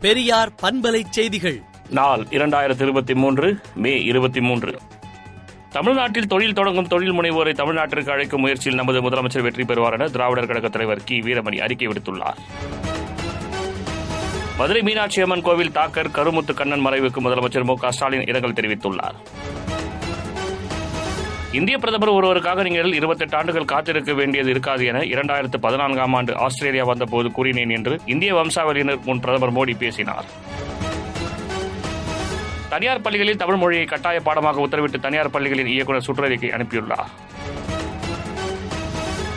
பெரியார் பண்பலை செய்திகள். நாள் இரண்டாயிரத்தி இருபத்தி மூன்று மே இருபத்தி மூன்று தமிழ்நாட்டில் தொழில் தொடங்கும் தொழில் முனைவோரை தமிழ்நாட்டிற்கு அழைக்கும் முயற்சியில் நமது முதலமைச்சர் வெற்றி பெறுவார் என திராவிடர் கழக தலைவர் கி. வீரமணி அறிக்கை விடுத்துள்ளார். மதுரை மீனாட்சி அம்மன் கோவில் தாக்கர் கருமுத்து கண்ணன் மறைவுக்கு முதலமைச்சர் மு க ஸ்டாலின் இரங்கல் தெரிவித்துள்ளார். இந்திய பிரதமர் ஒருவருக்காக நீங்கள் இருபத்தெட்டு ஆண்டுகள் காத்திருக்க வேண்டியது இருக்காது என இரண்டாயிரத்து பதினான்காம் ஆண்டு ஆஸ்திரேலியா வந்தபோது கூறினேன் என்று இந்திய வம்சாவளியினர் முன் பிரதமர் மோடி பேசினார். தனியார் பள்ளிகளில் தமிழ் மொழியை கட்டாய பாடமாக உத்தரவிட்டு தனியார் பள்ளிகளின் இயக்குநர் சுற்றறிக்கை அனுப்பியுள்ளார்.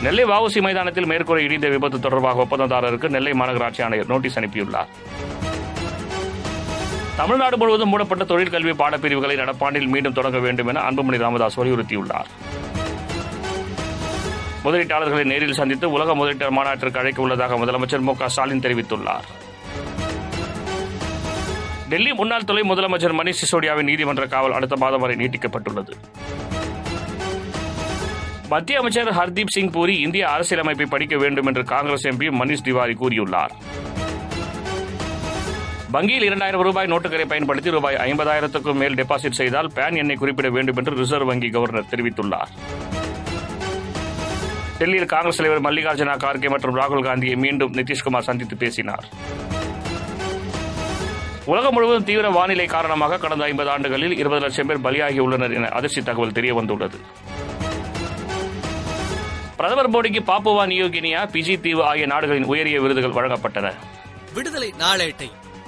நெல்லை வஉசி மைதானத்தில் மேற்கூரை இடிந்த விபத்து தொடர்பாக ஒப்பந்ததாரருக்கு நெல்லை மாநகராட்சி ஆணையர் நோட்டீஸ் அனுப்பியுள்ளார். தமிழ்நாடு முழுவதும் மூடப்பட்ட தொழிற்கல்வி பாடப்பிரிவுகளை நடப்பாண்டில் மீண்டும் தொடங்க வேண்டும் என அன்புமணி ராமதாஸ் வலியுறுத்தியுள்ளார். முதலீட்டாளர்களை நேரில் சந்தித்து உலக முதலீட்டர் மாநாட்டிற்கு அழைக்க உள்ளதாக முதலமைச்சர் மு ஸ்டாலின் தெரிவித்துள்ளார். டெல்லி முன்னாள் துணை முதலமைச்சர் மணிஷ் சிசோடியாவின் நீதிமன்ற காவல் அடுத்த மாதம் வரை நீட்டிக்கப்பட்டுள்ளது. மத்திய அமைச்சர் ஹர்தீப் சிங் பூரி இந்திய அரசியலமைப்பை படிக்க வேண்டும் என்று காங்கிரஸ் எம்பி மணிஷ் திவாரி கூறியுள்ளார். வங்கியில் இரண்டாயிரம் ரூபாய் நோட்டுகளை பயன்படுத்தி ரூபாய் ஐம்பதாயிரத்துக்கும் மேல் டெபாசிட் செய்தால் பேன் எண்ணை குறிப்பிட வேண்டும் என்று ரிசர்வ் வங்கி கவர்னர் தெரிவித்துள்ளார். டெல்லியில் காங்கிரஸ் தலைவர் மல்லிகார்ஜுனா கார்கே மற்றும் ராகுல் காந்தியை மீண்டும் நிதிஷ்குமார் சந்தித்து பேசினார். உலகம் முழுவதும் தீவிர வானிலை காரணமாக கடந்த ஐம்பது ஆண்டுகளில் இருபது லட்சம் பேர் பலியாகியுள்ளனர் என அதிர்ச்சி தகவல் தெரிய வந்துள்ளது பிரதமர் மோடிக்கு பாப்புவா நியோகினியா பிஜி தீவு ஆகிய நாடுகளின் உயரிய விருதுகள் வழங்கப்பட்டன. விடுதலை நாளேட்டை.